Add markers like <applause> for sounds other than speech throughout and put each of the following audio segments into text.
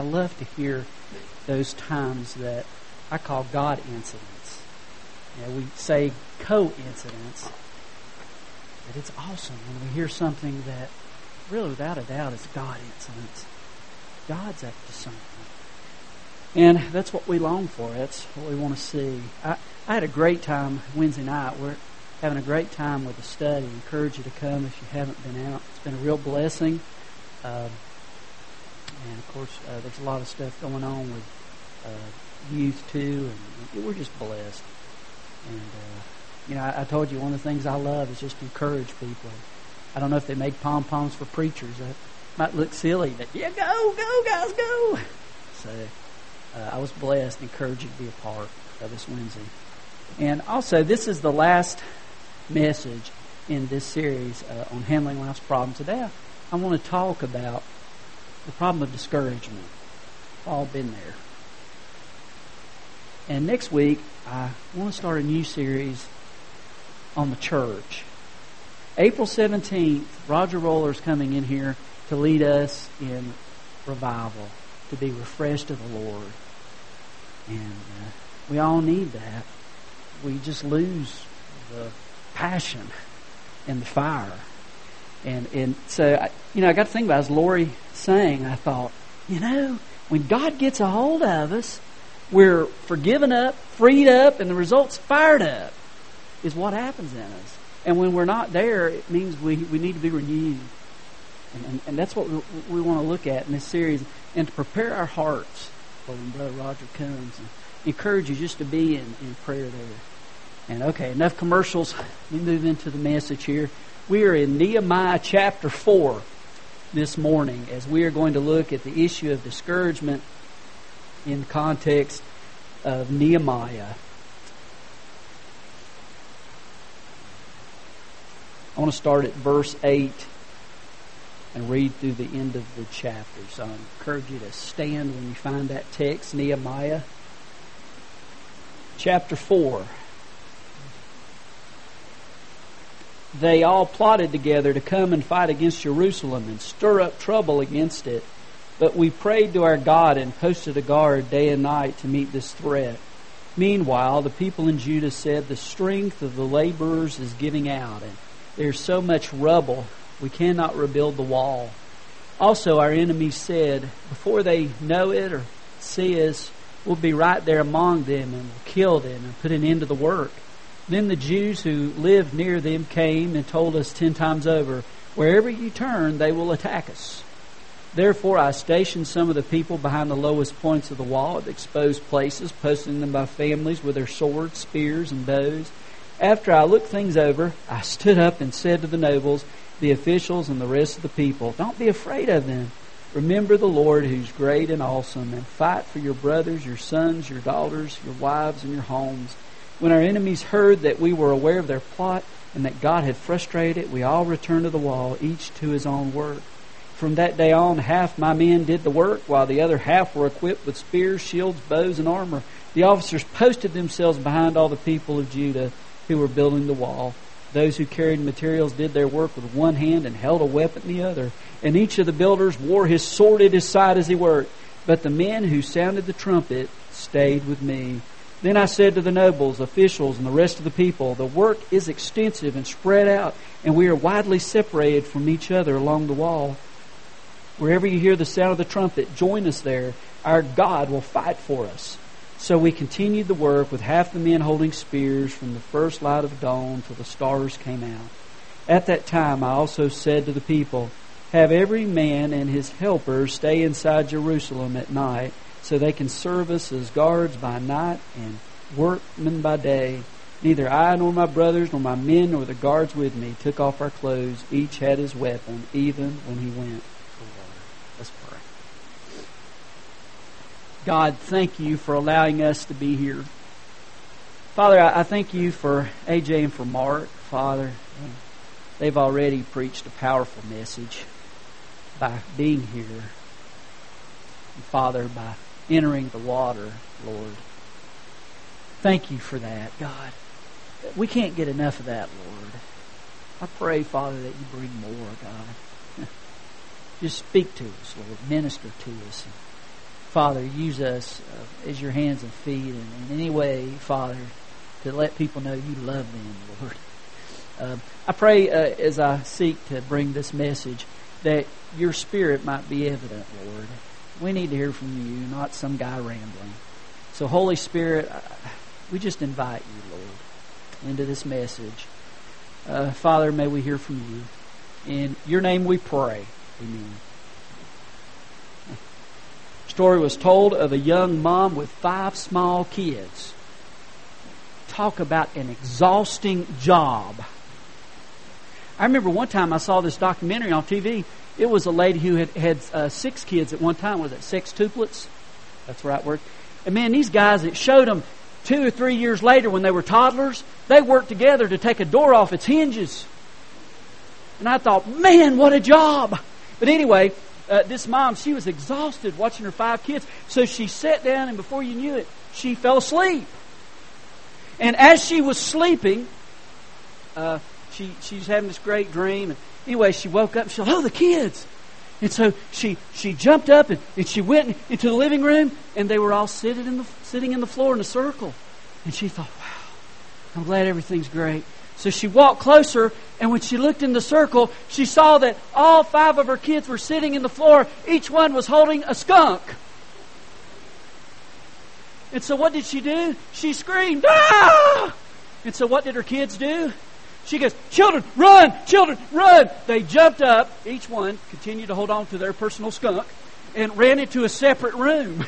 I love to hear those times that I call God incidents. You know, we say coincidence, but it's awesome when we hear something that really, without a doubt, is God incidents. God's up to something. And that's what we long for. That's what we want to see. I, I had a great time Wednesday night. We're having a great time with the study. I encourage you to come if you haven't been out. It's been a real blessing. Uh, and of course, uh, there's a lot of stuff going on with uh, youth too, and we're just blessed. And uh, you know, I, I told you one of the things I love is just to encourage people. I don't know if they make pom poms for preachers. That might look silly, but yeah, go, go, guys, go. So uh, I was blessed, and encouraged to be a part of this Wednesday. And also, this is the last message in this series uh, on handling life's problems. Today, I, I want to talk about the problem of discouragement. All been there. And next week, I want to start a new series on the church. April 17th, Roger Roller is coming in here to lead us in revival, to be refreshed of the Lord. And uh, we all need that. We just lose the passion and the fire. And and so I, you know, I got to think about as Lori sang. I thought, you know, when God gets a hold of us, we're forgiven up, freed up, and the result's fired up. Is what happens in us. And when we're not there, it means we we need to be renewed. And, and, and that's what we, we want to look at in this series, and to prepare our hearts for when Brother Roger comes. And encourage you just to be in, in prayer there. And okay, enough commercials. Let me move into the message here. We are in Nehemiah chapter 4 this morning as we are going to look at the issue of discouragement in context of Nehemiah. I want to start at verse 8 and read through the end of the chapter. So I encourage you to stand when you find that text, Nehemiah chapter 4. They all plotted together to come and fight against Jerusalem and stir up trouble against it. But we prayed to our God and posted a guard day and night to meet this threat. Meanwhile, the people in Judah said, The strength of the laborers is giving out, and there's so much rubble, we cannot rebuild the wall. Also, our enemies said, Before they know it or see us, we'll be right there among them and we'll kill them and put an end to the work. Then the Jews who lived near them came and told us ten times over, Wherever you turn, they will attack us. Therefore, I stationed some of the people behind the lowest points of the wall at exposed places, posting them by families with their swords, spears, and bows. After I looked things over, I stood up and said to the nobles, the officials, and the rest of the people, Don't be afraid of them. Remember the Lord who's great and awesome, and fight for your brothers, your sons, your daughters, your wives, and your homes. When our enemies heard that we were aware of their plot and that God had frustrated it, we all returned to the wall, each to his own work. From that day on, half my men did the work, while the other half were equipped with spears, shields, bows, and armor. The officers posted themselves behind all the people of Judah who were building the wall. Those who carried materials did their work with one hand and held a weapon in the other. And each of the builders wore his sword at his side as he worked. But the men who sounded the trumpet stayed with me. Then I said to the nobles, officials, and the rest of the people, The work is extensive and spread out, and we are widely separated from each other along the wall. Wherever you hear the sound of the trumpet, join us there. Our God will fight for us. So we continued the work with half the men holding spears from the first light of dawn till the stars came out. At that time I also said to the people, Have every man and his helpers stay inside Jerusalem at night so they can serve us as guards by night and workmen by day. Neither I nor my brothers nor my men nor the guards with me took off our clothes. Each had his weapon, even when he went for water. Let's pray. God, thank you for allowing us to be here. Father, I thank you for AJ and for Mark, Father. They've already preached a powerful message by being here. And Father, by entering the water, Lord. Thank you for that, God. We can't get enough of that, Lord. I pray, Father, that you bring more, God. <laughs> Just speak to us, Lord. Minister to us. Father, use us uh, as your hands and feet, and in any way, Father, to let people know you love them, Lord. Uh, <laughs> I pray uh, as I seek to bring this message that your spirit might be evident, Lord. We need to hear from you, not some guy rambling. So, Holy Spirit, we just invite you, Lord, into this message. Uh, Father, may we hear from you. In your name we pray. Amen. Story was told of a young mom with five small kids. Talk about an exhausting job. I remember one time I saw this documentary on TV. It was a lady who had had uh, six kids at one time. Was it sextuplets? That's the right word. And man, these guys, it showed them two or three years later when they were toddlers, they worked together to take a door off its hinges. And I thought, man, what a job. But anyway, uh, this mom, she was exhausted watching her five kids. So she sat down, and before you knew it, she fell asleep. And as she was sleeping, uh, she she's having this great dream. And anyway, she woke up. And she said, "Oh, the kids!" And so she she jumped up and, and she went into the living room, and they were all sitting in the sitting in the floor in a circle. And she thought, "Wow, I'm glad everything's great." So she walked closer, and when she looked in the circle, she saw that all five of her kids were sitting in the floor. Each one was holding a skunk. And so what did she do? She screamed, ah! And so what did her kids do? She goes, Children, run! Children, run! They jumped up, each one continued to hold on to their personal skunk, and ran into a separate room.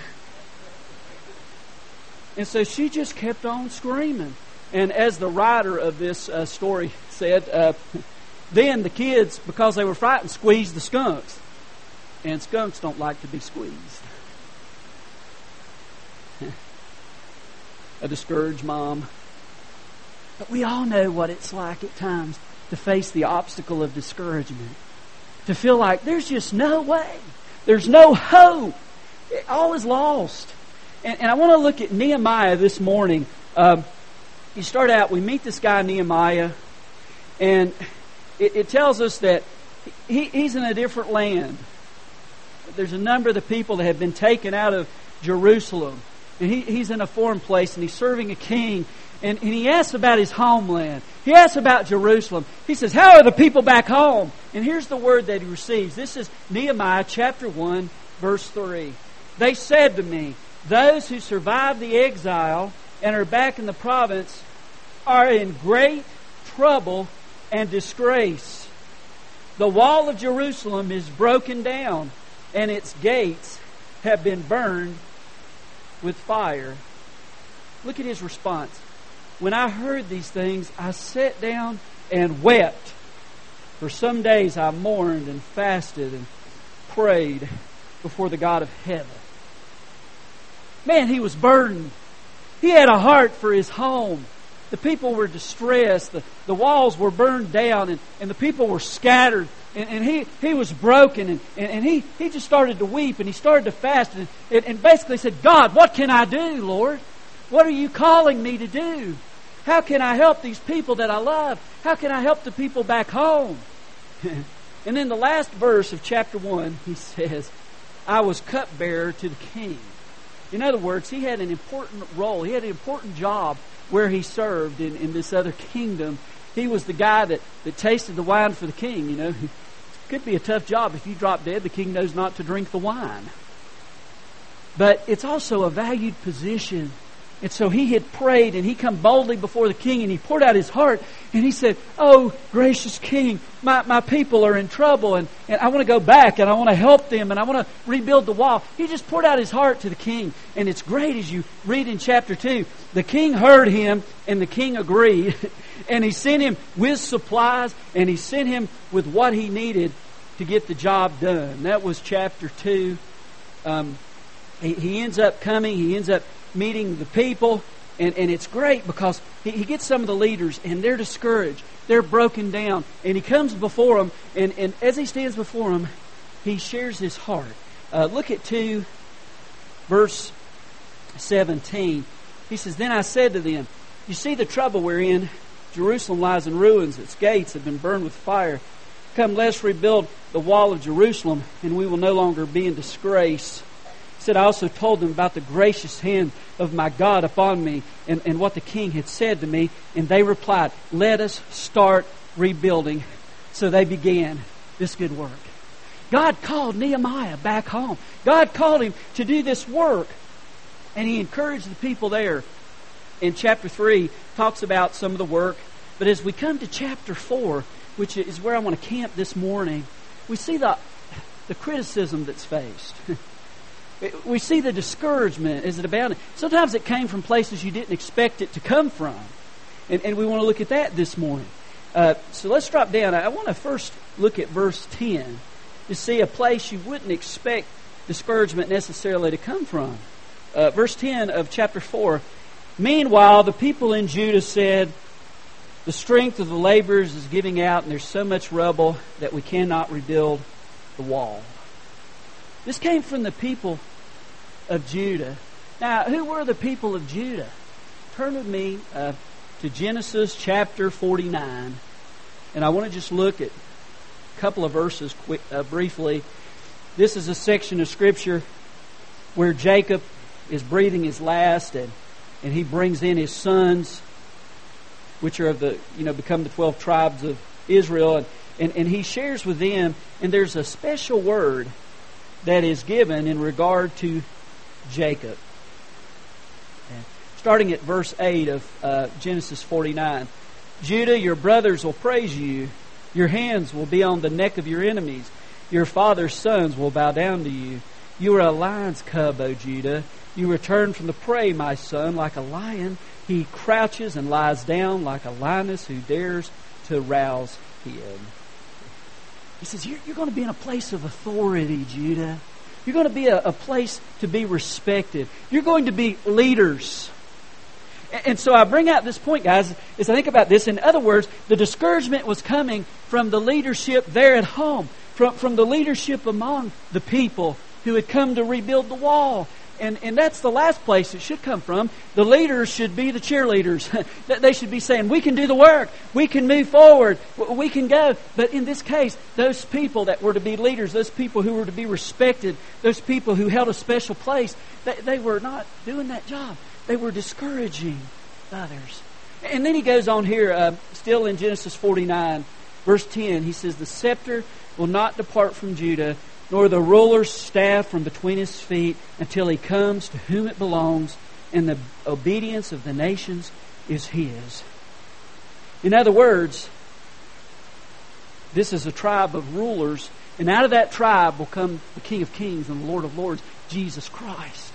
<laughs> and so she just kept on screaming. And as the writer of this uh, story said, uh, <laughs> then the kids, because they were frightened, squeezed the skunks. And skunks don't like to be squeezed. <laughs> A discouraged mom. But we all know what it's like at times to face the obstacle of discouragement. To feel like there's just no way. There's no hope. All is lost. And, and I want to look at Nehemiah this morning. Um, you start out, we meet this guy Nehemiah, and it, it tells us that he, he's in a different land. There's a number of the people that have been taken out of Jerusalem, and he, he's in a foreign place, and he's serving a king. And, and he asks about his homeland. He asks about Jerusalem. He says, How are the people back home? And here's the word that he receives. This is Nehemiah chapter 1, verse 3. They said to me, Those who survived the exile and are back in the province are in great trouble and disgrace. The wall of Jerusalem is broken down, and its gates have been burned with fire. Look at his response. When I heard these things, I sat down and wept. For some days I mourned and fasted and prayed before the God of heaven. Man, he was burdened he had a heart for his home. The people were distressed. The, the walls were burned down and, and the people were scattered. And, and he, he was broken and, and, and, he, he just started to weep and he started to fast and, and, and basically said, God, what can I do, Lord? What are you calling me to do? How can I help these people that I love? How can I help the people back home? <laughs> and then the last verse of chapter 1, he says, I was cupbearer to the king. In other words, he had an important role. He had an important job where he served in, in this other kingdom. He was the guy that, that tasted the wine for the king, you know. It <laughs> could be a tough job. If you drop dead, the king knows not to drink the wine. But it's also a valued position and so he had prayed and he come boldly before the king and he poured out his heart and he said, Oh, gracious king, my, my people are in trouble and, and I want to go back and I want to help them and I want to rebuild the wall. He just poured out his heart to the king. And it's great as you read in chapter 2. The king heard him and the king agreed <laughs> and he sent him with supplies and he sent him with what he needed to get the job done. That was chapter 2. Um, he, ends up coming, he ends up meeting the people. And, and it's great because he, he gets some of the leaders and they're discouraged. They're broken down. And he comes before them. And, and as he stands before them, he shares his heart. Uh, look at 2, verse 17. He says, Then I said to them, You see the trouble we're in. Jerusalem lies in ruins. Its gates have been burned with fire. Come, let's rebuild the wall of Jerusalem, and we will no longer be in disgrace. Said, I also told them about the gracious hand of my God upon me and, and what the king had said to me. And they replied, Let us start rebuilding. So they began this good work. God called Nehemiah back home. God called him to do this work. And he encouraged the people there. In chapter 3, talks about some of the work. But as we come to chapter 4, which is where I want to camp this morning, we see the, the criticism that's faced. <laughs> we see the discouragement as it abounded. Sometimes it came from places you didn't expect it to come from. And, and we want to look at that this morning. Uh, so let's drop down. I want to first look at verse 10 to see a place you wouldn't expect discouragement necessarily to come from. Uh, verse 10 of chapter 4 Meanwhile, the people in Judah said, The strength of the laborers is giving out, and there's so much rubble that we cannot rebuild the wall. This came from the people of Judah. Now, who were the people of Judah? Turn with me uh, to Genesis chapter 49, and I want to just look at a couple of verses quick, uh, briefly. This is a section of Scripture where Jacob is breathing his last, and, and he brings in his sons, which are of the, you know, become the 12 tribes of Israel, and, and, and he shares with them, and there's a special word that is given in regard to Jacob. Starting at verse 8 of uh, Genesis 49. Judah, your brothers will praise you. Your hands will be on the neck of your enemies. Your father's sons will bow down to you. You are a lion's cub, O Judah. You return from the prey, my son, like a lion. He crouches and lies down like a lioness who dares to rouse him. He says, You're, you're going to be in a place of authority, Judah. You're going to be a, a place to be respected. You're going to be leaders. And, and so I bring out this point, guys, as I think about this. In other words, the discouragement was coming from the leadership there at home, from, from the leadership among the people who had come to rebuild the wall and, and that's the last place it should come from. The leaders should be the cheerleaders. <laughs> they should be saying, we can do the work. We can move forward. We can go. But in this case, those people that were to be leaders, those people who were to be respected, those people who held a special place, they, they were not doing that job. They were discouraging others. And then he goes on here, uh, still in Genesis 49, verse 10, he says, The scepter will not depart from Judah nor the ruler's staff from between his feet until he comes to whom it belongs, and the obedience of the nations is his. In other words, this is a tribe of rulers, and out of that tribe will come the King of Kings and the Lord of Lords, Jesus Christ.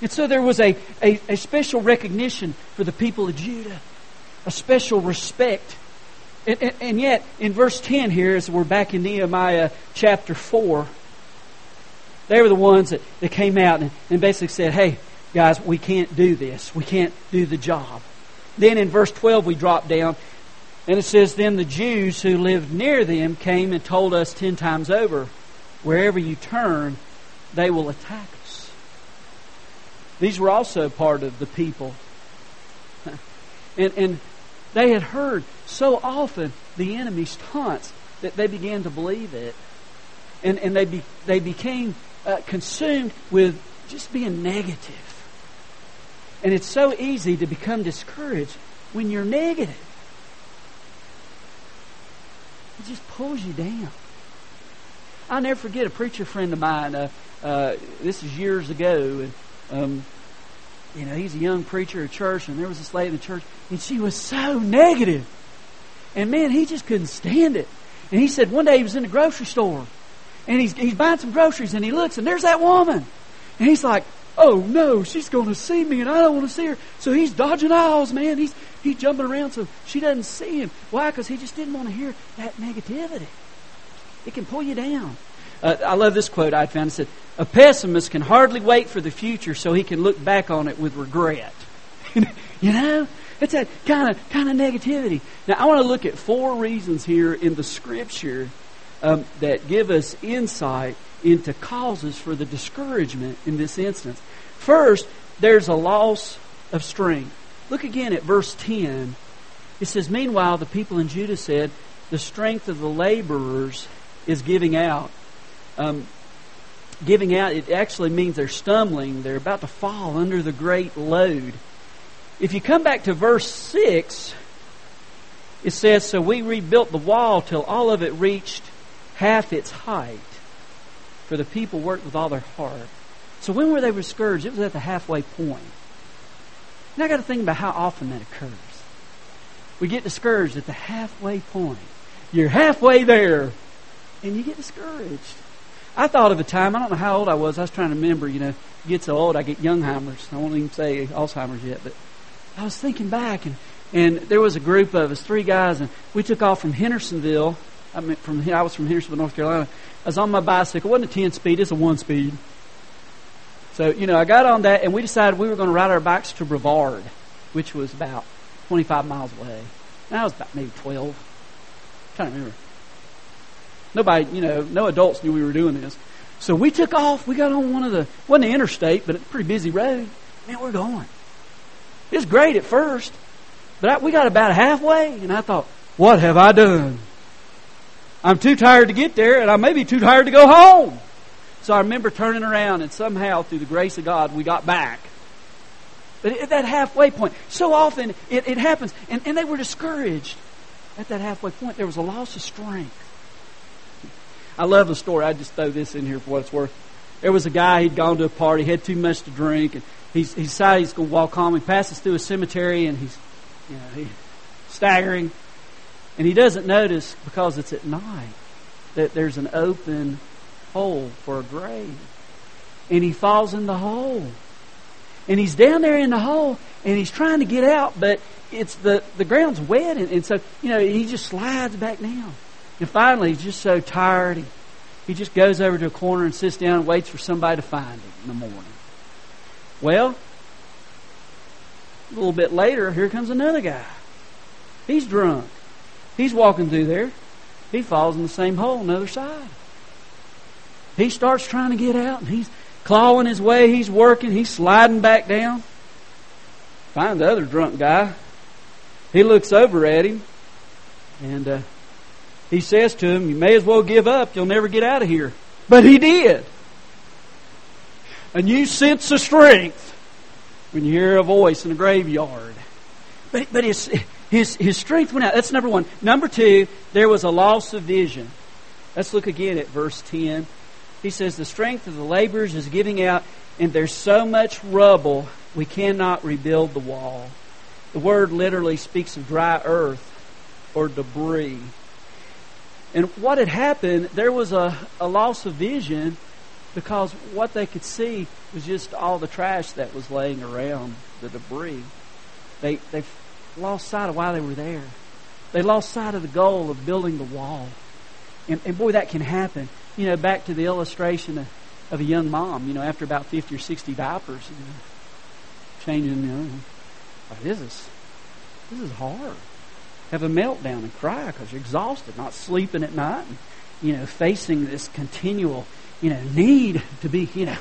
And so there was a, a, a special recognition for the people of Judah, a special respect. And, and, and yet, in verse 10 here, as we're back in Nehemiah chapter 4, they were the ones that, that came out and, and basically said, hey, guys, we can't do this. We can't do the job. Then in verse 12, we drop down, and it says, Then the Jews who lived near them came and told us ten times over, Wherever you turn, they will attack us. These were also part of the people. <laughs> and, and they had heard so often the enemy's taunts that they began to believe it. And, and they, be, they became uh, consumed with just being negative. And it's so easy to become discouraged when you're negative. It just pulls you down. I'll never forget a preacher friend of mine. Uh, uh, this is years ago, and um, you know he's a young preacher at church, and there was this lady in the church, and she was so negative, and man, he just couldn't stand it. And he said one day he was in the grocery store, and he's, he's buying some groceries and he looks and there's that woman. And he's like, oh no, she's going to see me and I don't want to see her. So he's dodging aisles, man. He's, he's jumping around so she doesn't see him. Why? Because he just didn't want to hear that negativity. It can pull you down. Uh, I love this quote I found. It said, a pessimist can hardly wait for the future so he can look back on it with regret. <laughs> you know? It's that kind of kind of negativity. Now I want to look at four reasons here in the scripture um, that give us insight into causes for the discouragement in this instance. First, there's a loss of strength. Look again at verse 10. It says, Meanwhile, the people in Judah said, The strength of the laborers is giving out. Um, giving out, it actually means they're stumbling. They're about to fall under the great load. If you come back to verse 6, it says, So we rebuilt the wall till all of it reached half its height, for the people worked with all their heart. So when were they discouraged? It was at the halfway point. Now I got to think about how often that occurs. We get discouraged at the halfway point. You're halfway there, and you get discouraged. I thought of a time, I don't know how old I was, I was trying to remember, you know, get so old, I get Youngheimer's. I won't even say Alzheimer's yet, but I was thinking back, and, and there was a group of us, three guys, and we took off from Hendersonville. I mean, from here, I was from Hendersonville, North Carolina. I was on my bicycle. It wasn't a 10 speed, it's a 1 speed. So, you know, I got on that, and we decided we were going to ride our bikes to Brevard, which was about 25 miles away. And I was about maybe 12. I'm trying to remember. Nobody, you know, no adults knew we were doing this. So we took off. We got on one of the, wasn't the interstate, but a pretty busy road. Man, we're going. It was great at first, but I, we got about halfway, and I thought, what have I done? I'm too tired to get there, and I may be too tired to go home. So I remember turning around, and somehow, through the grace of God, we got back. But at that halfway point, so often it, it happens, and, and they were discouraged at that halfway point. There was a loss of strength. I love the story. I just throw this in here for what it's worth. There was a guy, he'd gone to a party, had too much to drink, and he's, he decided he's going to walk home. He passes through a cemetery, and he's, you know, he's staggering. And he doesn't notice, because it's at night, that there's an open hole for a grave. And he falls in the hole. And he's down there in the hole, and he's trying to get out, but it's the, the ground's wet, and, and so, you know, he just slides back down. And finally, he's just so tired, he, he just goes over to a corner and sits down and waits for somebody to find him in the morning. Well, a little bit later, here comes another guy. He's drunk. He's walking through there. He falls in the same hole on the other side. He starts trying to get out, and he's clawing his way. He's working. He's sliding back down. Find the other drunk guy. He looks over at him, and uh, he says to him, You may as well give up. You'll never get out of here. But he did. A new sense of strength when you hear a voice in a graveyard. But, but his, his, his strength went out. That's number one. Number two, there was a loss of vision. Let's look again at verse 10. He says, The strength of the laborers is giving out, and there's so much rubble, we cannot rebuild the wall. The word literally speaks of dry earth or debris. And what had happened, there was a, a loss of vision because what they could see was just all the trash that was laying around, the debris. They, they lost sight of why they were there. They lost sight of the goal of building the wall. And, and boy, that can happen. You know, back to the illustration of, of a young mom, you know, after about 50 or 60 diapers, you know, changing, you know, like, this is, this is hard have a meltdown and cry because you're exhausted, not sleeping at night, and, you know, facing this continual, you know, need to be, you know,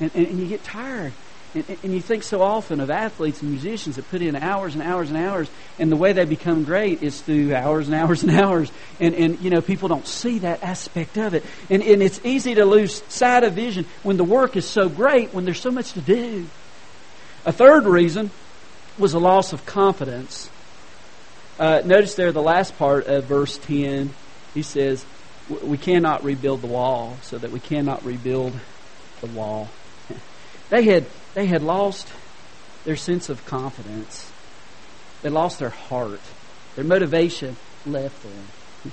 and, and, and you get tired. And, and, you think so often of athletes and musicians that put in hours and hours and hours, and the way they become great is through hours and hours and <laughs> hours. And, and you know, people don't see that aspect of it. And, and it's easy to lose sight of vision when the work is so great, when there's so much to do. A third reason was a loss of confidence uh, notice there the last part of verse 10, he says, We cannot rebuild the wall, so that we cannot rebuild the wall. They, had, they had lost their sense of confidence, they lost their heart, their motivation left them. <laughs>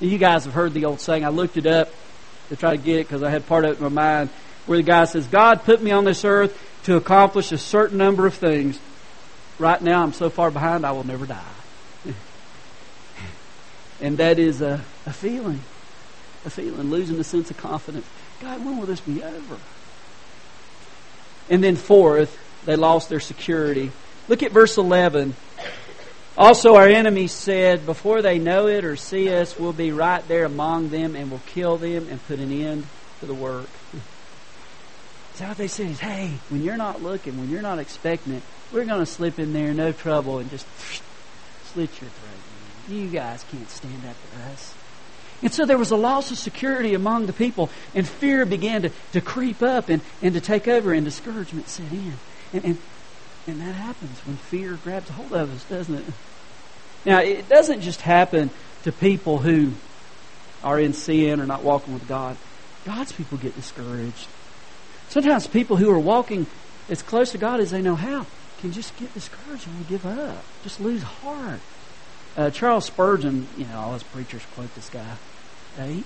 You guys have heard the old saying, I looked it up to try to get it because I had part of it in my mind, where the guy says, God put me on this earth to accomplish a certain number of things. Right now, I'm so far behind, I will never die. <laughs> And that is a, a feeling, a feeling, losing the sense of confidence. God, when will this be over? And then fourth, they lost their security. Look at verse 11. Also, our enemies said, Before they know it or see us, we'll be right there among them and we'll kill them and put an end to the work. <laughs> So what they said is, hey, when you're not looking, when you're not expecting it, we're going to slip in there, no trouble, and just <laughs> slit your throat. You guys can't stand up to us. And so there was a loss of security among the people, and fear began to, to creep up and, and to take over, and discouragement set in. And, and, and that happens when fear grabs hold of us, doesn't it? Now, it doesn't just happen to people who are in sin or not walking with God. God's people get discouraged. Sometimes people who are walking as close to God as they know how can just get discouraged and give up, just lose heart. Uh, Charles Spurgeon, you know, all his preachers quote this guy. He,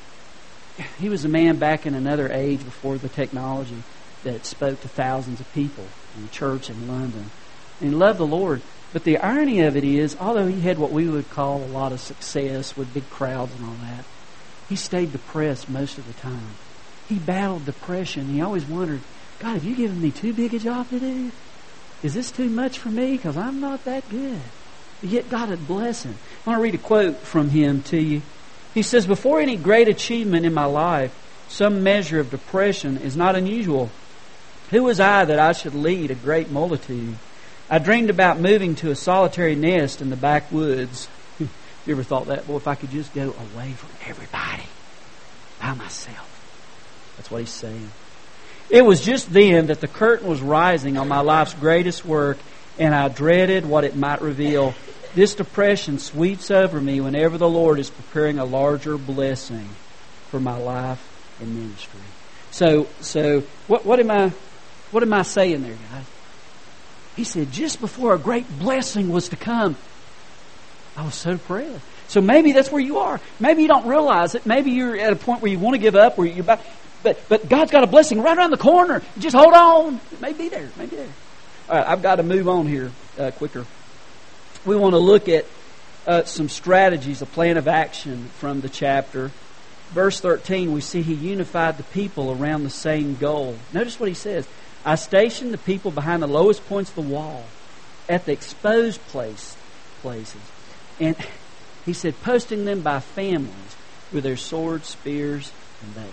he was a man back in another age before the technology that spoke to thousands of people in church in London. And he loved the Lord. But the irony of it is, although he had what we would call a lot of success with big crowds and all that, he stayed depressed most of the time. He battled depression. He always wondered, God, have you given me too big a job to do? Is this too much for me? Because I'm not that good. But yet God had blessed him. I want to read a quote from him to you. He says, Before any great achievement in my life, some measure of depression is not unusual. Who was I that I should lead a great multitude? I dreamed about moving to a solitary nest in the backwoods. <laughs> you ever thought that? Boy, if I could just go away from everybody by myself. That's what he's saying. It was just then that the curtain was rising on my life's greatest work, and I dreaded what it might reveal. This depression sweeps over me whenever the Lord is preparing a larger blessing for my life and ministry. So, so what, what am I, what am I saying there, guys? He said, just before a great blessing was to come, I was so depressed. So maybe that's where you are. Maybe you don't realize it. Maybe you're at a point where you want to give up, where you're about, but, but God's got a blessing right around the corner. Just hold on. It may be there. It may be there. All right, I've got to move on here uh, quicker. We want to look at uh, some strategies, a plan of action from the chapter. Verse 13, we see he unified the people around the same goal. Notice what he says. I stationed the people behind the lowest points of the wall at the exposed place, places. And <laughs> he said, posting them by families with their swords, spears, and bows.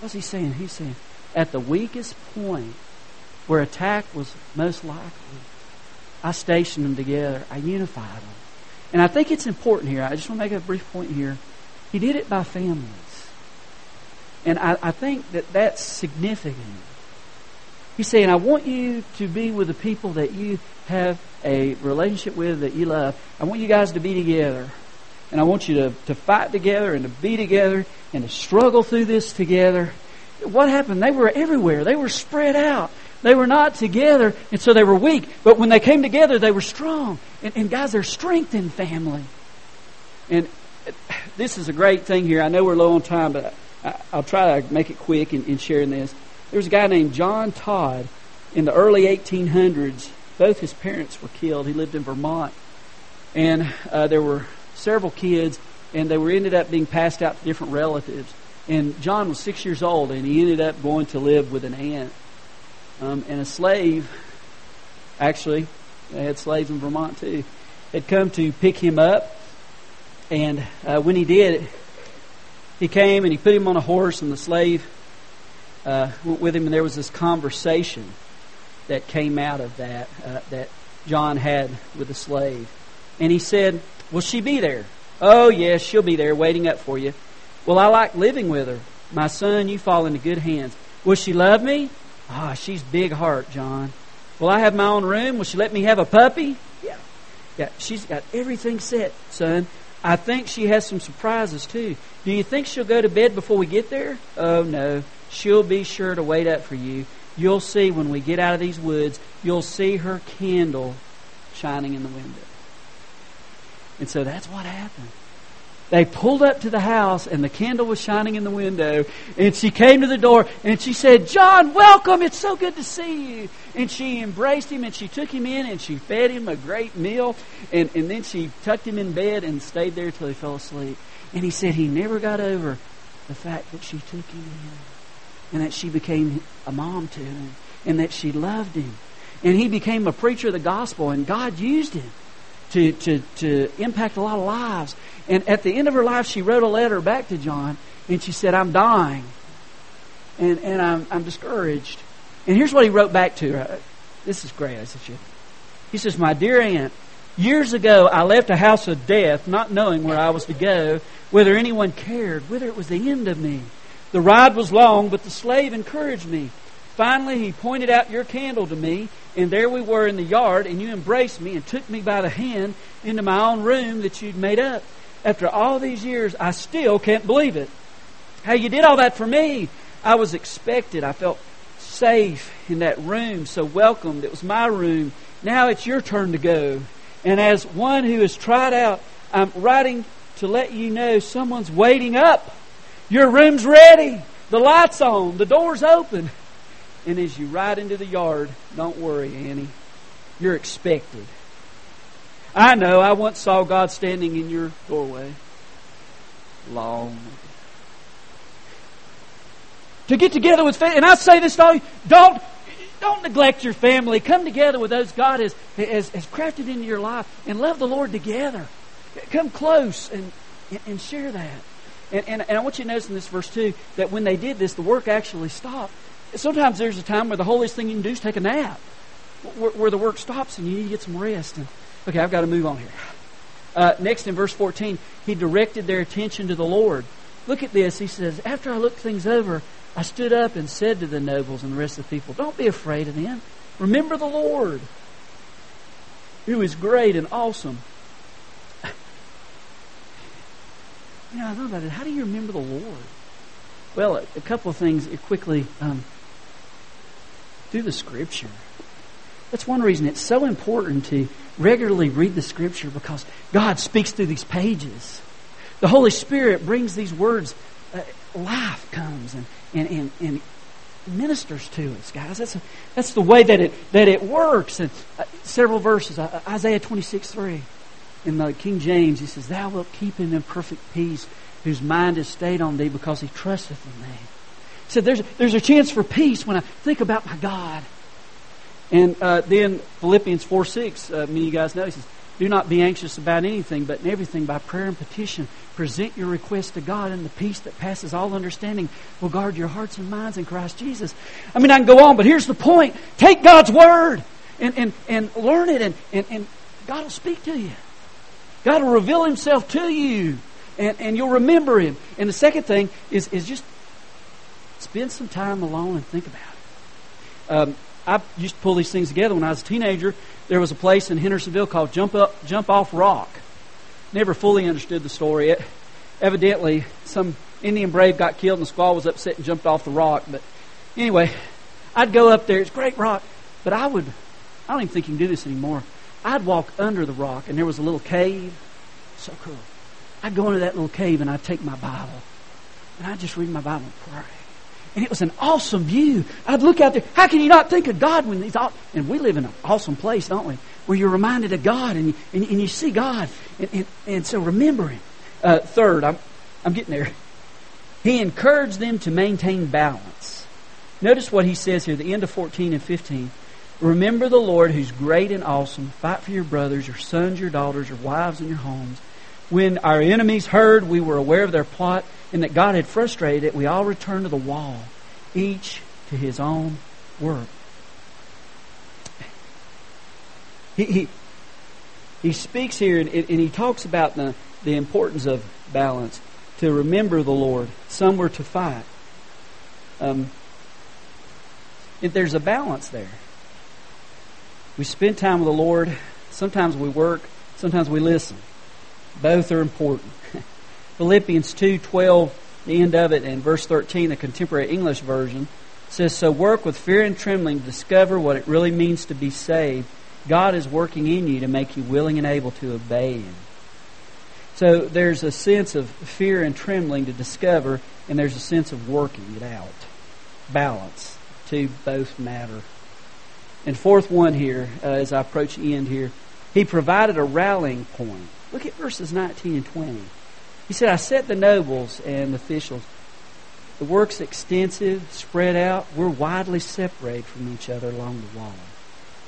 What's he saying? He's saying, at the weakest point where attack was most likely, I stationed them together. I unified them. And I think it's important here. I just want to make a brief point here. He did it by families. And I, I think that that's significant. He's saying, I want you to be with the people that you have a relationship with, that you love. I want you guys to be together. And I want you to, to fight together and to be together and to struggle through this together. What happened? They were everywhere. They were spread out. They were not together, and so they were weak. But when they came together, they were strong. And, and guys, strength in family. And this is a great thing here. I know we're low on time, but I, will try to make it quick in, in sharing this. There was a guy named John Todd in the early 1800s. Both his parents were killed. He lived in Vermont. And uh, there were several kids, and they were ended up being passed out to different relatives. And John was six years old, and he ended up going to live with an aunt. Um, and a slave, actually, they had slaves in Vermont too, had come to pick him up. And uh, when he did, he came and he put him on a horse, and the slave uh, went with him, and there was this conversation that came out of that uh, that John had with the slave. And he said, Will she be there? Oh, yes, she'll be there waiting up for you. Well, I like living with her. My son, you fall into good hands. Will she love me? Ah, she's big heart, John. Will I have my own room? Will she let me have a puppy? Yeah. Yeah, she's got everything set, son. I think she has some surprises too. Do you think she'll go to bed before we get there? Oh no. She'll be sure to wait up for you. You'll see when we get out of these woods, you'll see her candle shining in the window. And so that's what happened. They pulled up to the house and the candle was shining in the window. And she came to the door and she said, John, welcome. It's so good to see you. And she embraced him and she took him in and she fed him a great meal. And, and then she tucked him in bed and stayed there till he fell asleep. And he said he never got over the fact that she took him in and that she became a mom to him and that she loved him. And he became a preacher of the gospel and God used him to, to, to impact a lot of lives. And at the end of her life, she wrote a letter back to John, and she said, I'm dying, and, and I'm, I'm discouraged. And here's what he wrote back to her. This is great. I said, he says, My dear aunt, years ago I left a house of death, not knowing where I was to go. whether anyone cared, whether it was the end of me. The ride was long, but the slave encouraged me. Finally, he pointed out your candle to me, and there we were in the yard, and you embraced me and took me by the hand into my own room that you'd made up. After all these years, I still can't believe it. How you did all that for me. I was expected. I felt safe in that room, so welcomed. It was my room. Now it's your turn to go. And as one who has tried out, I'm writing to let you know someone's waiting up. Your room's ready. The light's on. The door's open. And as you ride into the yard, don't worry, Annie. You're expected. I know I once saw God standing in your doorway. Long. To get together with family, and I say this to all you, don't don't neglect your family. Come together with those God has, has, has crafted into your life and love the Lord together. Come close and, and share that. And, and, and I want you to notice in this verse too that when they did this, the work actually stopped. Sometimes there's a time where the holiest thing you can do is take a nap, where, where the work stops and you need to get some rest. And, okay, I've got to move on here. Uh, next in verse 14, he directed their attention to the Lord. Look at this. He says, After I looked things over, I stood up and said to the nobles and the rest of the people, Don't be afraid of them. Remember the Lord, who is great and awesome. <laughs> You know, I thought about it. How do you remember the Lord? Well, a, a couple of things quickly. Um, through the Scripture. That's one reason it's so important to regularly read the Scripture because God speaks through these pages. The Holy Spirit brings these words, uh, life comes and, and, and, and ministers to us, guys. That's, a, that's the way that it, that it works. And uh, several verses, uh, Isaiah 26, 3. In the King James, he says, Thou wilt keep him in perfect peace whose mind is stayed on thee because he trusteth in thee. Said, there's, there's a chance for peace when I think about my God. And uh, then Philippians 4 6, uh, many of you guys know, he says, Do not be anxious about anything, but in everything by prayer and petition, present your request to God, and the peace that passes all understanding will guard your hearts and minds in Christ Jesus. I mean, I can go on, but here's the point take God's Word and, and, and learn it, and, and, and God will speak to you. God will reveal Himself to you, and, and you'll remember Him. And the second thing is, is just spend some time alone and think about it. Um, I used to pull these things together when I was a teenager. There was a place in Hendersonville called Jump Up, Jump Off Rock. Never fully understood the story. It, evidently, some Indian brave got killed, and the squaw was upset and jumped off the rock. But anyway, I'd go up there. It's great rock, but I would. I don't even think you can do this anymore. I'd walk under the rock, and there was a little cave. So cool. I'd go into that little cave, and I'd take my Bible, and I'd just read my Bible and pray. And it was an awesome view. I'd look out there. How can you not think of God when these and we live in an awesome place, don't we? Where you're reminded of God and you, and, and you see God. And, and, and so remember Him. Uh, third, I'm, I'm getting there. He encouraged them to maintain balance. Notice what he says here, the end of 14 and 15. Remember the Lord who's great and awesome. Fight for your brothers, your sons, your daughters, your wives, and your homes. When our enemies heard we were aware of their plot and that God had frustrated it, we all returned to the wall, each to his own work. He, he, he speaks here and, and he talks about the, the importance of balance, to remember the Lord. Some were to fight. Um, there's a balance there. We spend time with the Lord. Sometimes we work. Sometimes we listen. Both are important. Philippians 2:12, the end of it, and verse 13, the contemporary English version says, "So work with fear and trembling to discover what it really means to be saved. God is working in you to make you willing and able to obey Him." So there's a sense of fear and trembling to discover, and there's a sense of working it out. Balance. To both matter. And fourth one here, uh, as I approach the end here, he provided a rallying point. Look at verses 19 and 20. He said, I set the nobles and officials. The work's extensive, spread out. We're widely separated from each other along the wall.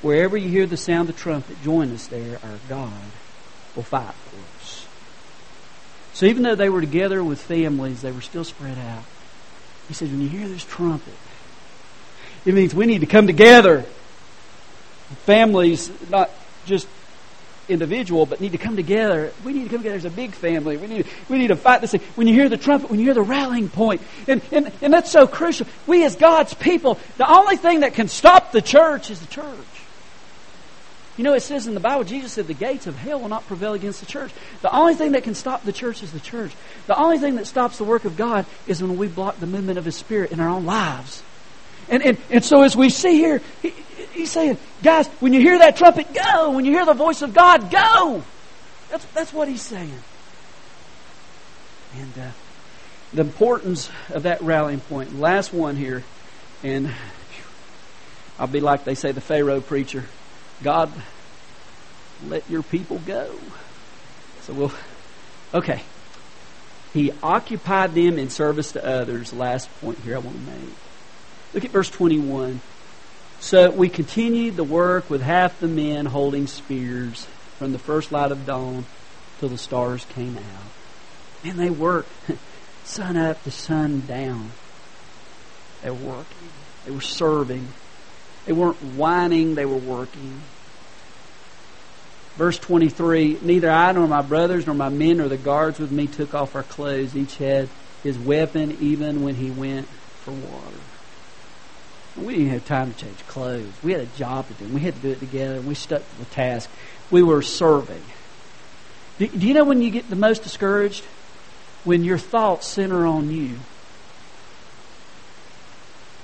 Wherever you hear the sound of the trumpet, join us there. Our God will fight for us. So even though they were together with families, they were still spread out. He said, when you hear this trumpet, it means we need to come together. Families, not just individual, but need to come together. We need to come together as a big family. We need, we need to fight this thing. When you hear the trumpet, when you hear the rallying point, and, and, and that's so crucial. We as God's people, the only thing that can stop the church is the church. You know, it says in the Bible, Jesus said, the gates of hell will not prevail against the church. The only thing that can stop the church is the church. The only thing that stops the work of God is when we block the movement of His Spirit in our own lives. And, and, and so as we see here, he, he's saying, guys, when you hear that trumpet, go. When you hear the voice of God, go. That's, that's what he's saying. And uh, the importance of that rallying point. Last one here, and I'll be like they say, the Pharaoh preacher. God, let your people go. So we'll, okay. He occupied them in service to others. Last point here I want to make. Look at verse 21. So we continued the work with half the men holding spears from the first light of dawn till the stars came out. And they worked <laughs> sun up to sun down. They were working. They were serving. They weren't whining, they were working. Verse 23 Neither I nor my brothers nor my men nor the guards with me took off our clothes. Each had his weapon even when he went for water. We didn't have time to change clothes. We had a job to do. We had to do it together, and we stuck to the task. We were serving. Do, do you know when you get the most discouraged? When your thoughts center on you.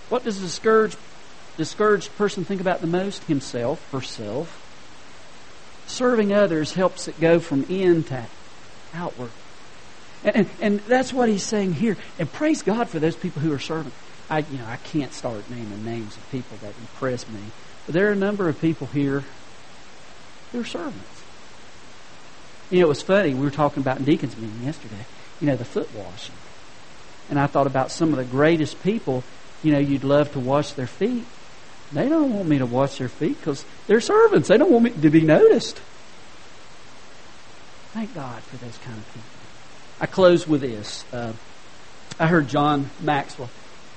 What does a discouraged, discouraged person think about the most? Himself, herself. Serving others helps it go from in to outward. And, and, and that's what he's saying here. And praise God for those people who are serving. I, you know, I can't start naming names of people that impress me, but there are a number of people here They're servants. You know, it was funny. We were talking about deacons meeting yesterday. You know, the foot washing, and I thought about some of the greatest people. You know, you'd love to wash their feet. They don't want me to wash their feet because they're servants. They don't want me to be noticed. Thank God for those kind of people. I close with this. Uh, I heard John Maxwell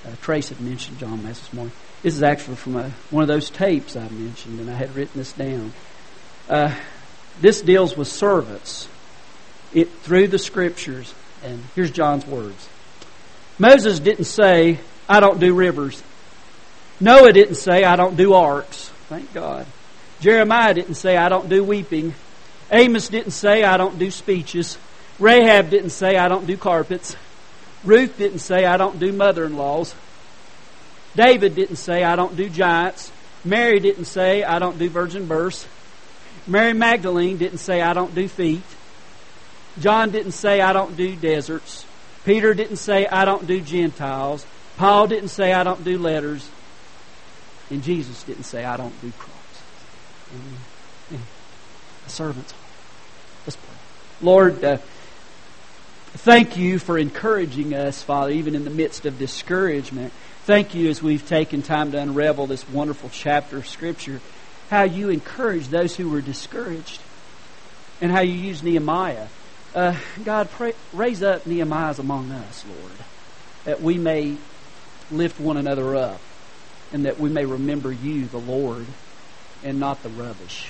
uh, Trace had mentioned John Mass this morning. This is actually from a, one of those tapes I mentioned, and I had written this down. Uh, this deals with servants it, through the scriptures. And here's John's words Moses didn't say, I don't do rivers. Noah didn't say, I don't do arks. Thank God. Jeremiah didn't say, I don't do weeping. Amos didn't say, I don't do speeches. Rahab didn't say, I don't do carpets. Ruth didn't say, I don't do mother in laws. David didn't say, I don't do giants. Mary didn't say, I don't do virgin births. Mary Magdalene didn't say, I don't do feet. John didn't say, I don't do deserts. Peter didn't say, I don't do Gentiles. Paul didn't say, I don't do letters. And Jesus didn't say, I don't do crosses. amen The servant's heart. Let's pray. Lord, uh, Thank you for encouraging us, Father, even in the midst of discouragement. Thank you as we've taken time to unravel this wonderful chapter of Scripture, how you encourage those who were discouraged and how you use Nehemiah. Uh, God, pray, raise up Nehemiahs among us, Lord, that we may lift one another up and that we may remember you, the Lord, and not the rubbish.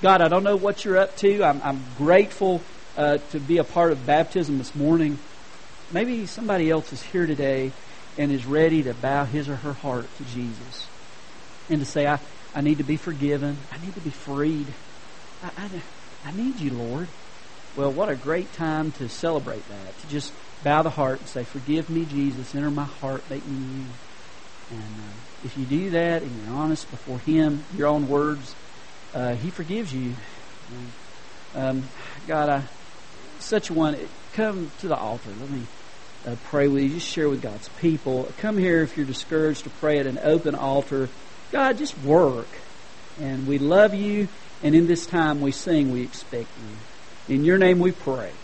God, I don't know what you're up to. I'm, I'm grateful uh, to be a part of baptism this morning, maybe somebody else is here today and is ready to bow his or her heart to Jesus and to say, I, I need to be forgiven. I need to be freed. I, I, I need you, Lord. Well, what a great time to celebrate that, to just bow the heart and say, Forgive me, Jesus. Enter my heart. Make me new. And uh, if you do that and you're honest before Him, your own words, uh, He forgives you. Um, God, I such one, come to the altar. Let me uh, pray with you. Just share with God's people. Come here if you're discouraged to pray at an open altar. God, just work. And we love you. And in this time we sing, we expect you. In your name we pray.